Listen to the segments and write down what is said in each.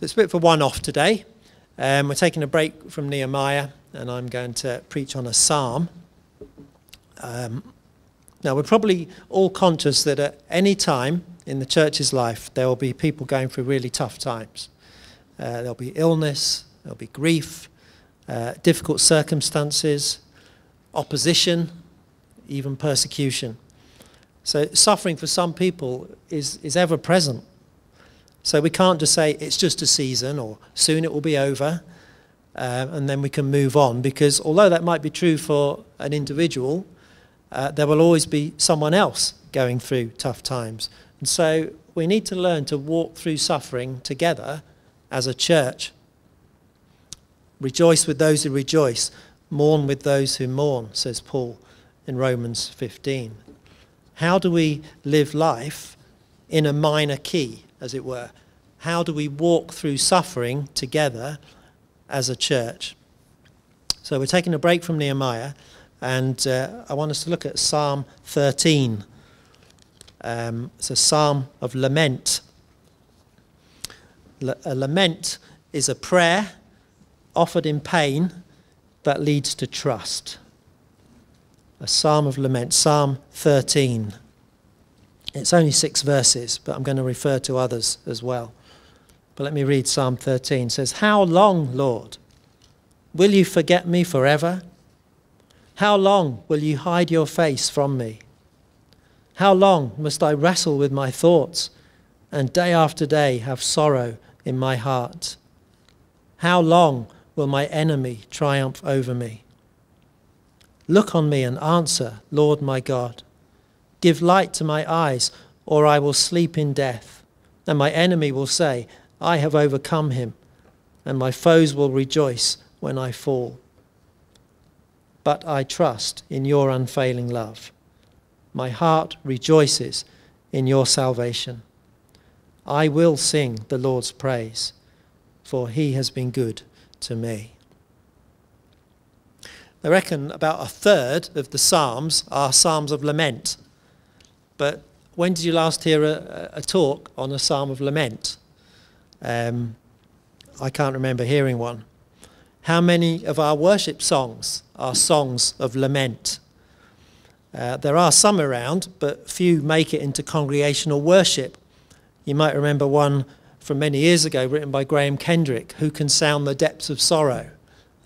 It's a bit of a one-off today. Um, we're taking a break from Nehemiah, and I'm going to preach on a psalm. Um, now, we're probably all conscious that at any time in the church's life, there will be people going through really tough times. Uh, there'll be illness, there'll be grief, uh, difficult circumstances, opposition, even persecution. So, suffering for some people is, is ever present. So we can't just say it's just a season or soon it will be over uh, and then we can move on because although that might be true for an individual, uh, there will always be someone else going through tough times. And so we need to learn to walk through suffering together as a church. Rejoice with those who rejoice, mourn with those who mourn, says Paul in Romans 15. How do we live life in a minor key? As it were. How do we walk through suffering together as a church? So we're taking a break from Nehemiah, and uh, I want us to look at Psalm 13. Um, it's a psalm of lament. L- a lament is a prayer offered in pain that leads to trust. A psalm of lament, Psalm 13. It's only six verses, but I'm going to refer to others as well. But let me read Psalm 13. It says, How long, Lord, will you forget me forever? How long will you hide your face from me? How long must I wrestle with my thoughts and day after day have sorrow in my heart? How long will my enemy triumph over me? Look on me and answer, Lord my God. Give light to my eyes, or I will sleep in death. And my enemy will say, I have overcome him, and my foes will rejoice when I fall. But I trust in your unfailing love. My heart rejoices in your salvation. I will sing the Lord's praise, for he has been good to me. I reckon about a third of the Psalms are Psalms of lament. But when did you last hear a, a talk on a psalm of lament? Um, I can't remember hearing one. How many of our worship songs are songs of lament? Uh, there are some around, but few make it into congregational worship. You might remember one from many years ago written by Graham Kendrick, Who Can Sound the Depths of Sorrow?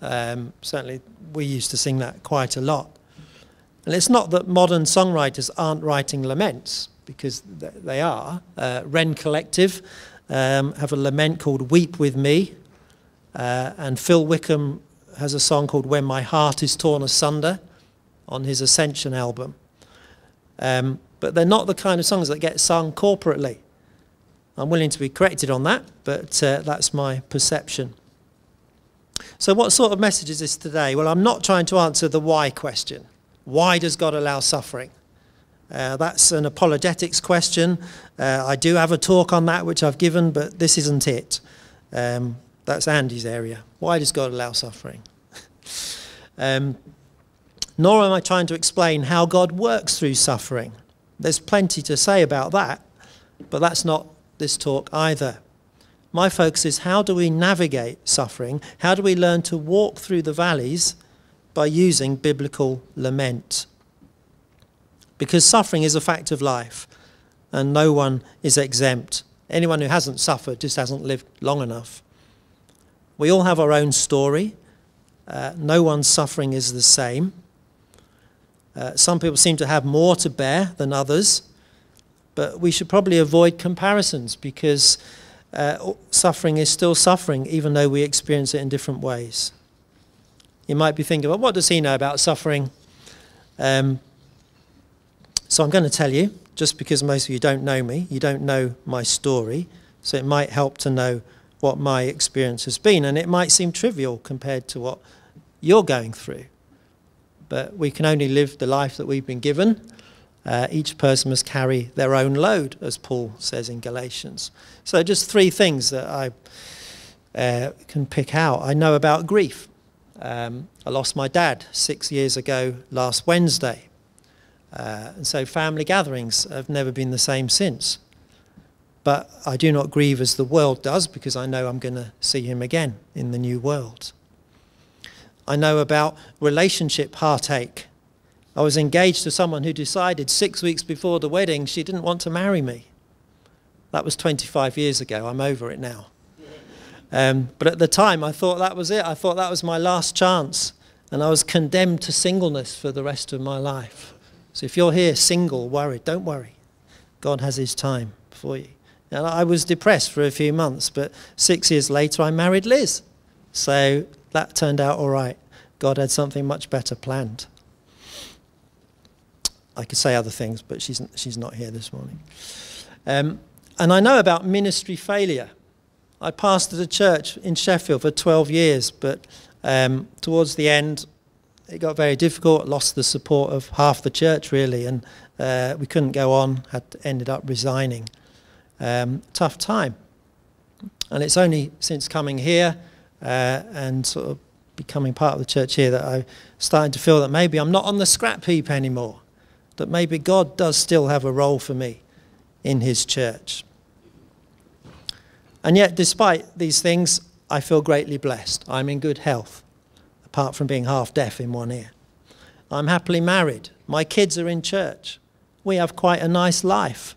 Um, certainly, we used to sing that quite a lot. And it's not that modern songwriters aren't writing laments, because they are. Uh, Rend Collective um, have a lament called Weep With Me, uh, and Phil Wickham has a song called When My Heart Is Torn Asunder on his Ascension album. Um, but they're not the kind of songs that get sung corporately. I'm willing to be corrected on that, but uh, that's my perception. So, what sort of message is this today? Well, I'm not trying to answer the why question. Why does God allow suffering? Uh, that's an apologetics question. Uh, I do have a talk on that, which I've given, but this isn't it. Um, that's Andy's area. Why does God allow suffering? um, nor am I trying to explain how God works through suffering. There's plenty to say about that, but that's not this talk either. My focus is how do we navigate suffering? How do we learn to walk through the valleys by using biblical lament. Because suffering is a fact of life, and no one is exempt. Anyone who hasn't suffered just hasn't lived long enough. We all have our own story. Uh, no one's suffering is the same. Uh, some people seem to have more to bear than others, but we should probably avoid comparisons because uh, suffering is still suffering, even though we experience it in different ways. You might be thinking, well, what does he know about suffering? Um, so I'm going to tell you, just because most of you don't know me, you don't know my story, so it might help to know what my experience has been. And it might seem trivial compared to what you're going through. But we can only live the life that we've been given. Uh, each person must carry their own load, as Paul says in Galatians. So, just three things that I uh, can pick out. I know about grief. Um, I lost my dad six years ago last Wednesday. Uh, and so family gatherings have never been the same since. But I do not grieve as the world does because I know I'm going to see him again in the new world. I know about relationship heartache. I was engaged to someone who decided six weeks before the wedding she didn't want to marry me. That was 25 years ago. I'm over it now. Um, but at the time, I thought that was it. I thought that was my last chance. And I was condemned to singleness for the rest of my life. So if you're here single, worried, don't worry. God has his time for you. And I was depressed for a few months, but six years later, I married Liz. So that turned out all right. God had something much better planned. I could say other things, but she's, she's not here this morning. Um, and I know about ministry failure. I pastored a church in Sheffield for 12 years, but um, towards the end, it got very difficult. Lost the support of half the church, really, and uh, we couldn't go on. Had ended up resigning. Um, tough time. And it's only since coming here uh, and sort of becoming part of the church here that I'm starting to feel that maybe I'm not on the scrap heap anymore. That maybe God does still have a role for me in his church. And yet, despite these things, I feel greatly blessed. I'm in good health, apart from being half deaf in one ear. I'm happily married. My kids are in church. We have quite a nice life.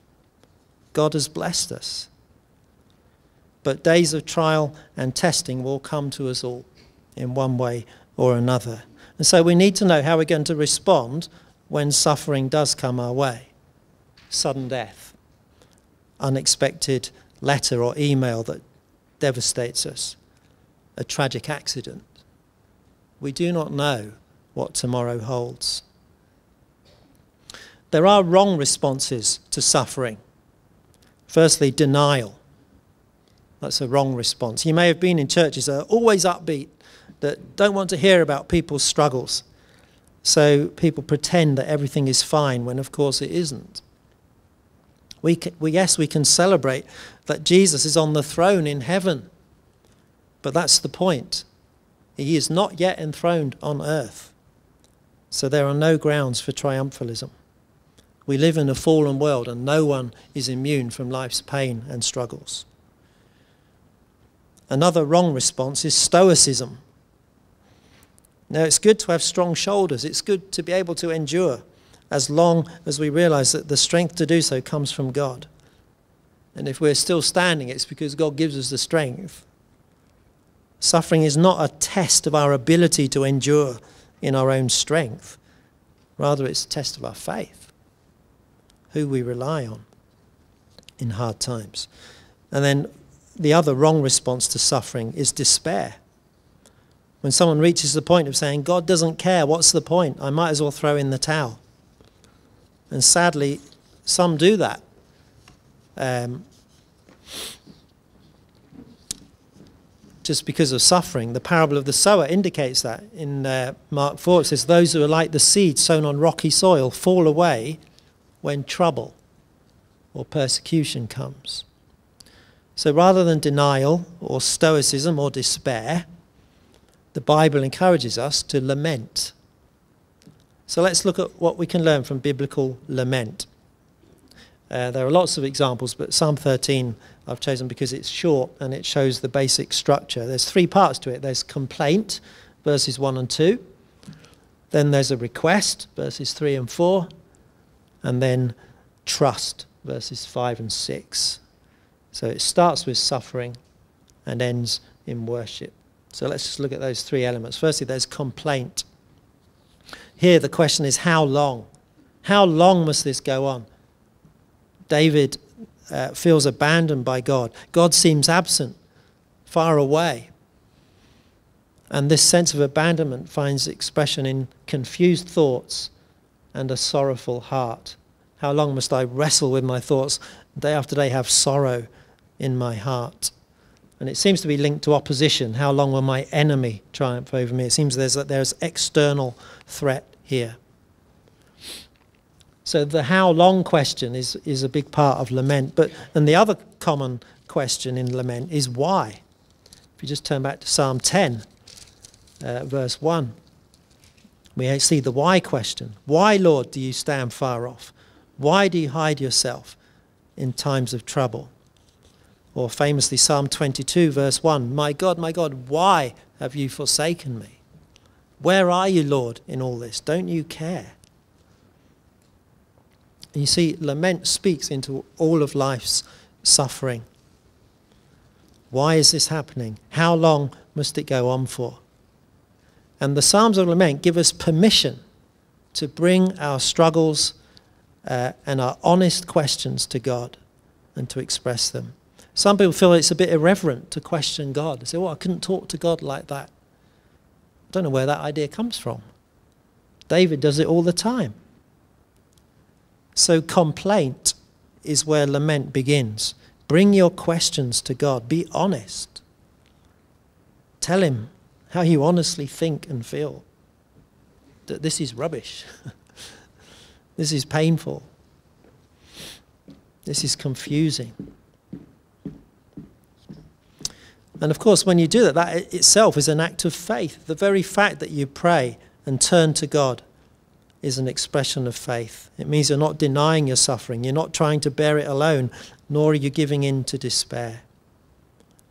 God has blessed us. But days of trial and testing will come to us all in one way or another. And so we need to know how we're going to respond when suffering does come our way. Sudden death, unexpected letter or email that devastates us, a tragic accident. We do not know what tomorrow holds. There are wrong responses to suffering. Firstly, denial. That's a wrong response. You may have been in churches that are always upbeat, that don't want to hear about people's struggles. So people pretend that everything is fine when, of course, it isn't. We, can, we, yes, we can celebrate that Jesus is on the throne in heaven, but that's the point. He is not yet enthroned on earth. So there are no grounds for triumphalism. We live in a fallen world and no one is immune from life's pain and struggles. Another wrong response is stoicism. Now, it's good to have strong shoulders. It's good to be able to endure as long as we realize that the strength to do so comes from God. And if we're still standing, it's because God gives us the strength. Suffering is not a test of our ability to endure in our own strength. Rather, it's a test of our faith, who we rely on in hard times. And then the other wrong response to suffering is despair. When someone reaches the point of saying, God doesn't care, what's the point? I might as well throw in the towel. And sadly, some do that. Um, just because of suffering. The parable of the sower indicates that. In uh, Mark 4, it says, Those who are like the seed sown on rocky soil fall away when trouble or persecution comes. So rather than denial or stoicism or despair, the Bible encourages us to lament. So let's look at what we can learn from biblical lament. Uh, there are lots of examples, but Psalm 13 I've chosen because it's short and it shows the basic structure. There's three parts to it. There's complaint, verses 1 and 2. Then there's a request, verses 3 and 4. And then trust, verses 5 and 6. So it starts with suffering and ends in worship. So let's just look at those three elements. Firstly, there's complaint. Here the question is how long? How long must this go on? David uh, feels abandoned by God. God seems absent, far away. And this sense of abandonment finds expression in confused thoughts and a sorrowful heart. How long must I wrestle with my thoughts? Day after day, have sorrow in my heart. And it seems to be linked to opposition. How long will my enemy triumph over me? It seems there's, that there's external threat here. So the how long question is, is a big part of lament. But, and the other common question in lament is why. If you just turn back to Psalm 10, uh, verse 1, we see the why question. Why, Lord, do you stand far off? Why do you hide yourself in times of trouble? Or famously, Psalm 22, verse 1 My God, my God, why have you forsaken me? Where are you, Lord, in all this? Don't you care? You see, lament speaks into all of life's suffering. Why is this happening? How long must it go on for? And the Psalms of Lament give us permission to bring our struggles uh, and our honest questions to God and to express them. Some people feel it's a bit irreverent to question God. They say, well, I couldn't talk to God like that. I don't know where that idea comes from. David does it all the time. So complaint is where lament begins. Bring your questions to God. Be honest. Tell him how you honestly think and feel. That this is rubbish. this is painful. This is confusing. And of course, when you do that, that itself is an act of faith. The very fact that you pray and turn to God is an expression of faith. It means you're not denying your suffering, you're not trying to bear it alone, nor are you giving in to despair.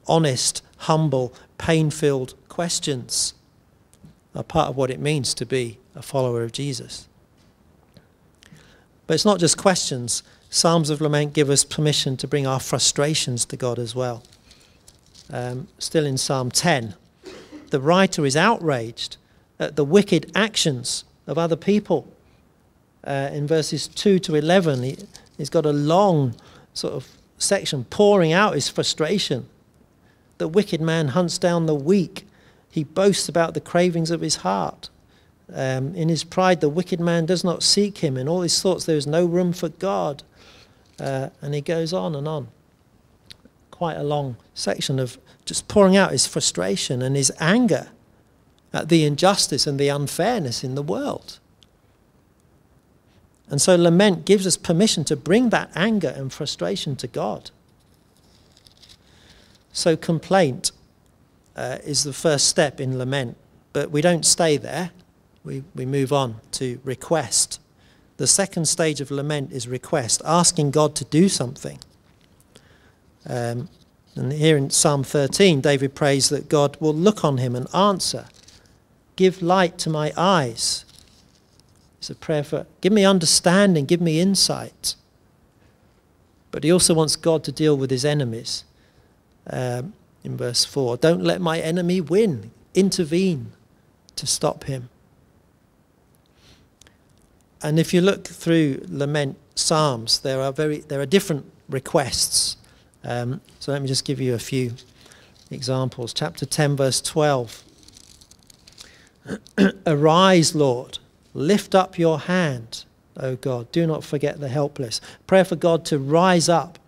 Honest, humble, pain filled questions are part of what it means to be a follower of Jesus. But it's not just questions. Psalms of Lament give us permission to bring our frustrations to God as well um, still in Psalm 10, the writer is outraged at the wicked actions of other people. Uh, in verses 2 to 11, he, he's got a long sort of section pouring out his frustration. The wicked man hunts down the weak. He boasts about the cravings of his heart. Um, in his pride, the wicked man does not seek him. In all his thoughts, there is no room for God. Uh, and he goes on and on quite a long section of just pouring out his frustration and his anger at the injustice and the unfairness in the world. And so lament gives us permission to bring that anger and frustration to God. So complaint uh, is the first step in lament, but we don't stay there. We, we move on to request. The second stage of lament is request, asking God to do something. Um, and here in Psalm 13, David prays that God will look on him and answer. Give light to my eyes. It's a prayer for, give me understanding, give me insight. But he also wants God to deal with his enemies. Um, in verse 4, don't let my enemy win. Intervene to stop him. And if you look through lament psalms, there are very there are different requests um, so let me just give you a few examples. Chapter 10, verse 12. Arise, Lord, lift up your hand, O God. Do not forget the helpless. Pray for God to rise up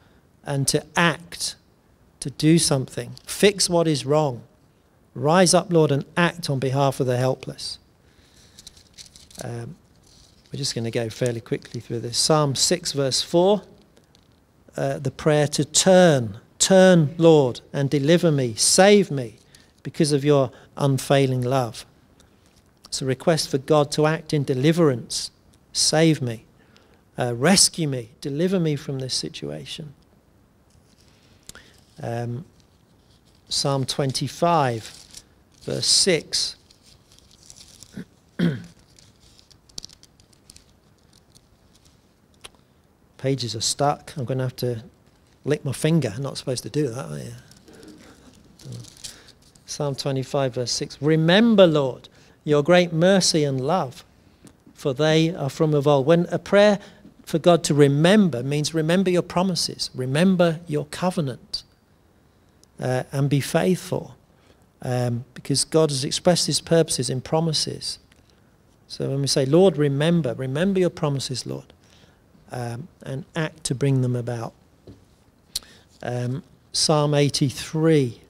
and to act, to do something, fix what is wrong. Rise up, Lord, and act on behalf of the helpless. Um, we're just going to go fairly quickly through this. Psalm 6, verse 4. Uh, the prayer to turn, turn, Lord, and deliver me, save me because of your unfailing love. It's a request for God to act in deliverance, save me, uh, rescue me, deliver me from this situation. Um, Psalm 25, verse 6. pages are stuck. I'm going to have to lick my finger. I'm not supposed to do that, are you? Psalm 25, verse 6. Remember, Lord, your great mercy and love, for they are from of old. When a prayer for God to remember means remember your promises, remember your covenant, uh, and be faithful, um, because God has expressed his purposes in promises. So when we say, Lord, remember, remember your promises, Lord um, and act to bring them about. Um, Psalm 83,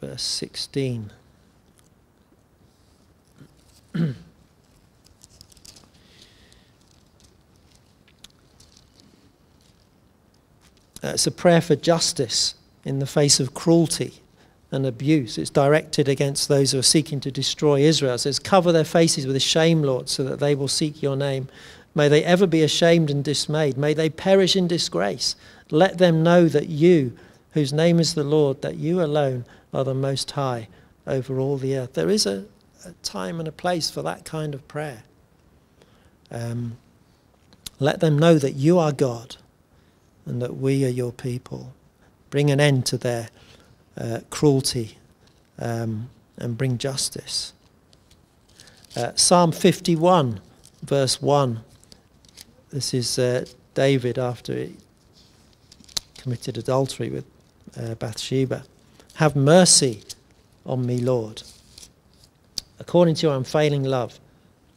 verse 16. it's a prayer for justice in the face of cruelty and abuse. It's directed against those who are seeking to destroy Israel. It says, Cover their faces with a shame, Lord, so that they will seek your name May they ever be ashamed and dismayed. May they perish in disgrace. Let them know that you, whose name is the Lord, that you alone are the most high over all the earth. There is a, a time and a place for that kind of prayer. Um, let them know that you are God and that we are your people. Bring an end to their uh, cruelty um, and bring justice. Uh, Psalm 51, verse 1. This is uh, David after he committed adultery with uh, Bathsheba. Have mercy on me, Lord, according to your unfailing love,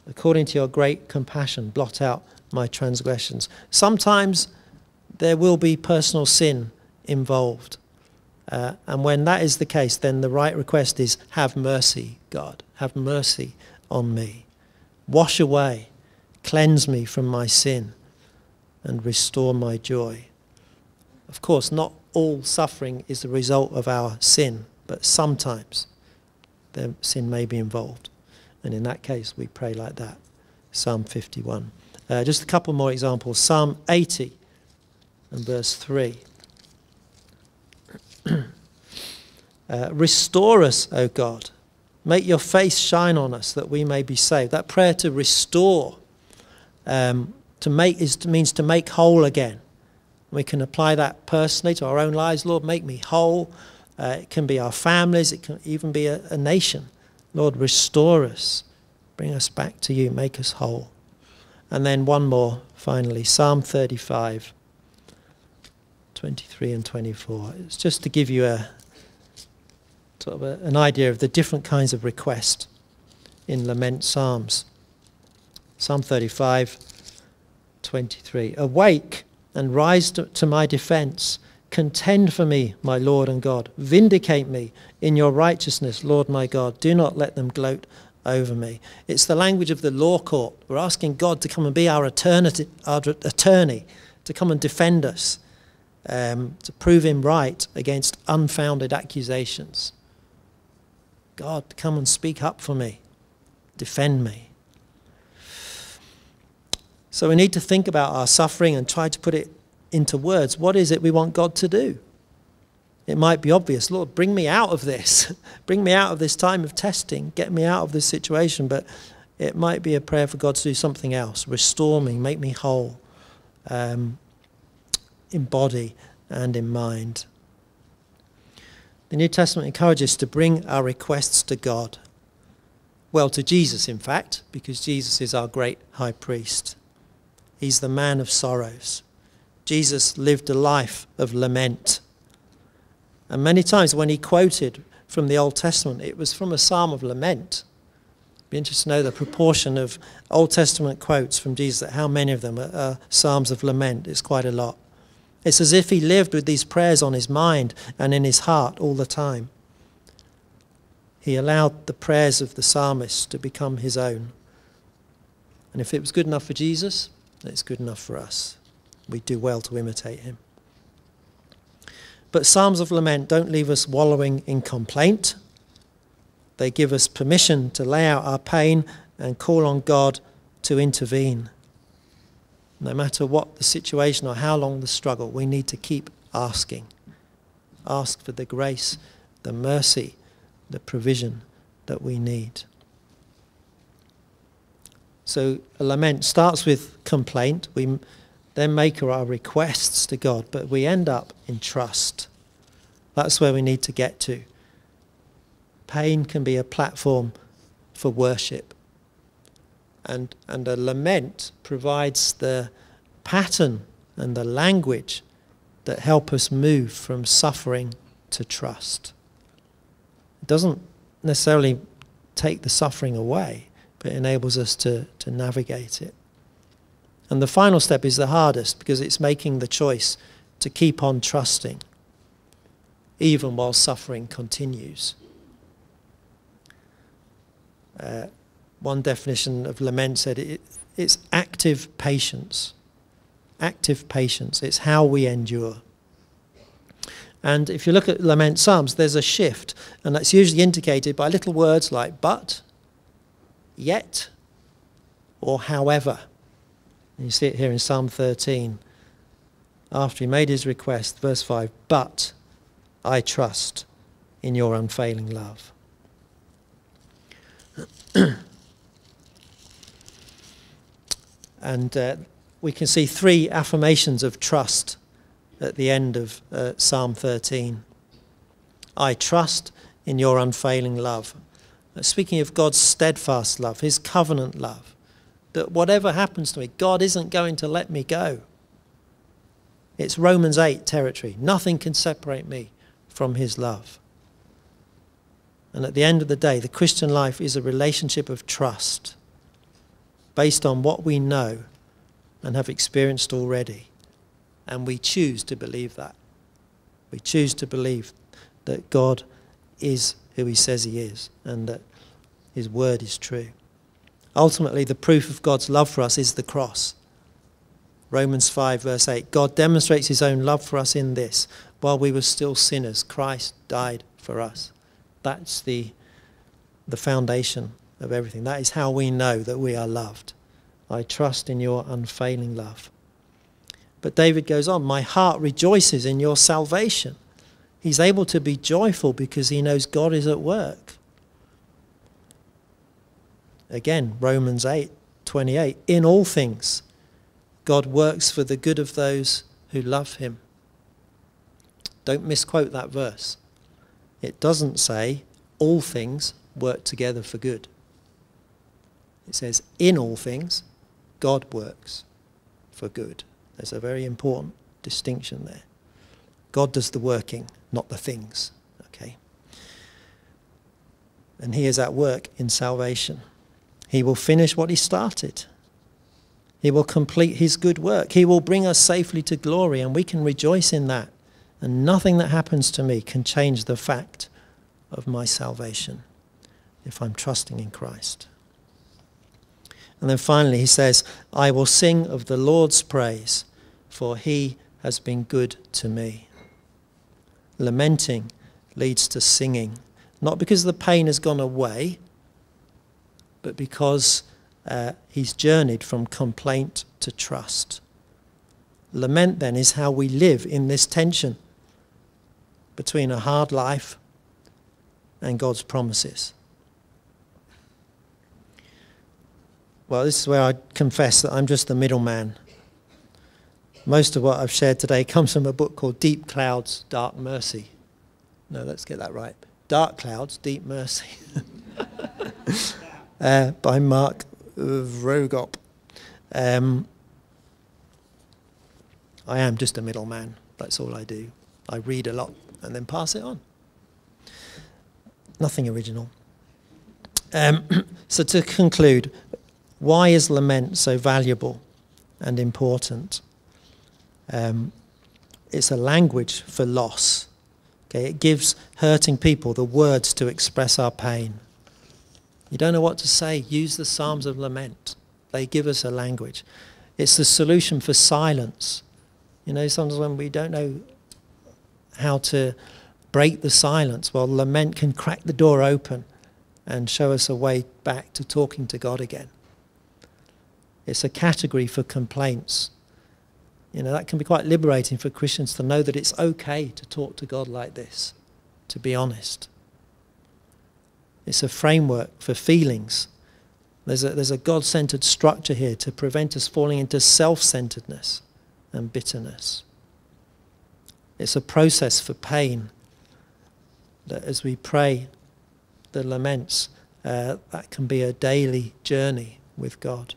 according to your great compassion, blot out my transgressions. Sometimes there will be personal sin involved. Uh, and when that is the case, then the right request is, Have mercy, God. Have mercy on me. Wash away, cleanse me from my sin, and restore my joy. Of course, not all suffering is the result of our sin, but sometimes the sin may be involved. And in that case, we pray like that. Psalm 51. Uh, just a couple more examples. Psalm 80 and verse 3. uh, restore us, O God. Make your face shine on us that we may be saved. That prayer to restore um, to make is, means to make whole again. We can apply that personally to our own lives. Lord, make me whole. Uh, it can be our families. It can even be a, a nation. Lord, restore us. Bring us back to you. Make us whole. And then one more, finally, Psalm 35, 23 and 24. It's just to give you a sort of a, an idea of the different kinds of request in lament psalms. Psalm 35, 23. Awake and rise to, to my defense. Contend for me, my Lord and God. Vindicate me in your righteousness, Lord my God. Do not let them gloat over me. It's the language of the law court. We're asking God to come and be our, eternity, our attorney, to come and defend us, um, to prove him right against unfounded accusations. God, come and speak up for me, defend me. So we need to think about our suffering and try to put it into words. What is it we want God to do? It might be obvious, Lord, bring me out of this. bring me out of this time of testing. Get me out of this situation. But it might be a prayer for God to do something else. Restore me, make me whole um, in body and in mind. The New Testament encourages us to bring our requests to God. Well, to Jesus, in fact, because Jesus is our great high priest. He's the man of sorrows. Jesus lived a life of lament. And many times when he quoted from the Old Testament, it was from a psalm of lament. It'd be interested to know the proportion of Old Testament quotes from Jesus, how many of them are, are psalms of lament. It's quite a lot. It's as if he lived with these prayers on his mind and in his heart all the time. He allowed the prayers of the psalmist to become his own. And if it was good enough for Jesus, it's good enough for us. We do well to imitate him. But Psalms of Lament don't leave us wallowing in complaint. They give us permission to lay out our pain and call on God to intervene. No matter what the situation or how long the struggle, we need to keep asking. Ask for the grace, the mercy, the provision that we need. So a lament starts with complaint. We then make our requests to God, but we end up in trust. That's where we need to get to. Pain can be a platform for worship. And, and a lament provides the pattern and the language that help us move from suffering to trust. It doesn't necessarily take the suffering away, but it enables us to, to navigate it. And the final step is the hardest because it's making the choice to keep on trusting even while suffering continues. Uh, one definition of lament said it, it's active patience. Active patience. It's how we endure. And if you look at lament psalms, there's a shift, and that's usually indicated by little words like but, yet, or however. And you see it here in Psalm 13. After he made his request, verse 5, but I trust in your unfailing love. and uh, we can see three affirmations of trust at the end of uh, Psalm 13. I trust in your unfailing love. Speaking of God's steadfast love, his covenant love, that whatever happens to me, God isn't going to let me go. It's Romans 8 territory. Nothing can separate me from his love. And at the end of the day, the Christian life is a relationship of trust based on what we know and have experienced already. And we choose to believe that. We choose to believe that God is who he says he is and that his word is true. Ultimately, the proof of God's love for us is the cross. Romans 5, verse 8 God demonstrates his own love for us in this. While we were still sinners, Christ died for us. That's the, the foundation of everything. That is how we know that we are loved. I trust in your unfailing love. But David goes on, My heart rejoices in your salvation. He's able to be joyful because he knows God is at work. Again, Romans 8 28. In all things, God works for the good of those who love him. Don't misquote that verse. It doesn't say all things work together for good. It says in all things, God works for good. There's a very important distinction there. God does the working, not the things. Okay? And he is at work in salvation. He will finish what he started. He will complete his good work. He will bring us safely to glory, and we can rejoice in that. And nothing that happens to me can change the fact of my salvation if I'm trusting in Christ. And then finally, he says, I will sing of the Lord's praise, for he has been good to me. Lamenting leads to singing, not because the pain has gone away, but because uh, he's journeyed from complaint to trust. Lament, then, is how we live in this tension between a hard life and God's promises. Well, this is where I confess that I'm just the middleman. Most of what I've shared today comes from a book called Deep Clouds, Dark Mercy. No, let's get that right. Dark Clouds, Deep Mercy. uh, by Mark Vroegop. Um, I am just a middleman. That's all I do. I read a lot and then pass it on. Nothing original. Um, so to conclude, why is lament so valuable and important? Um, it's a language for loss. Okay, it gives hurting people the words to express our pain. You don't know what to say, use the Psalms of Lament. They give us a language. It's the solution for silence. You know, sometimes when we don't know how to break the silence, well, lament can crack the door open and show us a way back to talking to God again. It's a category for complaints. You know, that can be quite liberating for Christians to know that it's okay to talk to God like this, to be honest. It's a framework for feelings. There's a, there's a God centered structure here to prevent us falling into self centeredness and bitterness. It's a process for pain that as we pray the laments, uh, that can be a daily journey with God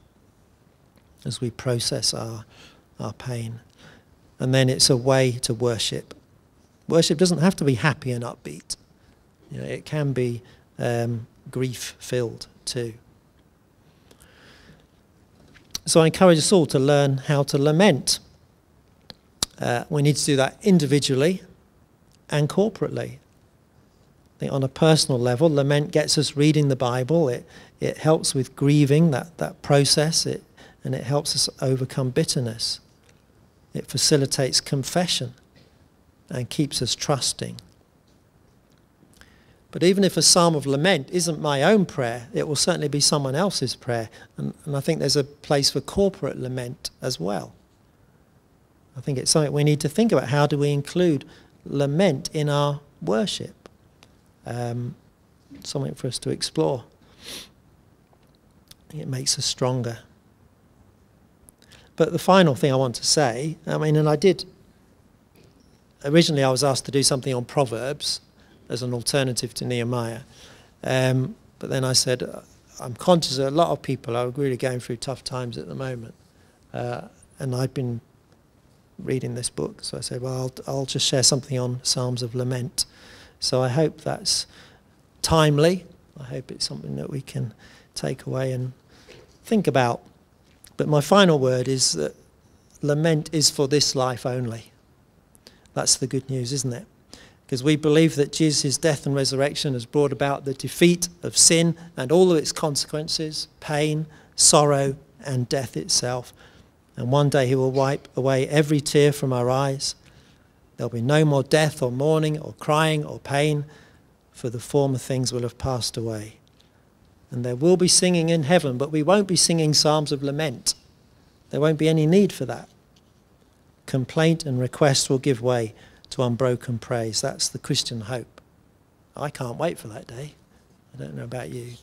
as we process our, our pain. And then it's a way to worship. Worship doesn't have to be happy and upbeat. You know, it can be um, grief filled too. So I encourage us all to learn how to lament. Uh, we need to do that individually and corporately. I think on a personal level, lament gets us reading the Bible. It, it helps with grieving, that, that process, it, and it helps us overcome bitterness. It facilitates confession and keeps us trusting. But even if a psalm of lament isn't my own prayer, it will certainly be someone else's prayer. And, and I think there's a place for corporate lament as well. I think it's something we need to think about. How do we include lament in our worship? Um, something for us to explore. It makes us stronger. But the final thing I want to say, I mean, and I did, originally I was asked to do something on Proverbs as an alternative to Nehemiah. Um, but then I said, I'm conscious that a lot of people are really going through tough times at the moment. Uh, and I've been reading this book, so I said, well, I'll, I'll just share something on Psalms of Lament. So I hope that's timely. I hope it's something that we can take away and think about. But my final word is that lament is for this life only. That's the good news, isn't it? Because we believe that Jesus' death and resurrection has brought about the defeat of sin and all of its consequences, pain, sorrow, and death itself. And one day he will wipe away every tear from our eyes. There'll be no more death or mourning or crying or pain, for the former things will have passed away. And there will be singing in heaven, but we won't be singing psalms of lament. There won't be any need for that. Complaint and request will give way to unbroken praise. That's the Christian hope. I can't wait for that day. I don't know about you.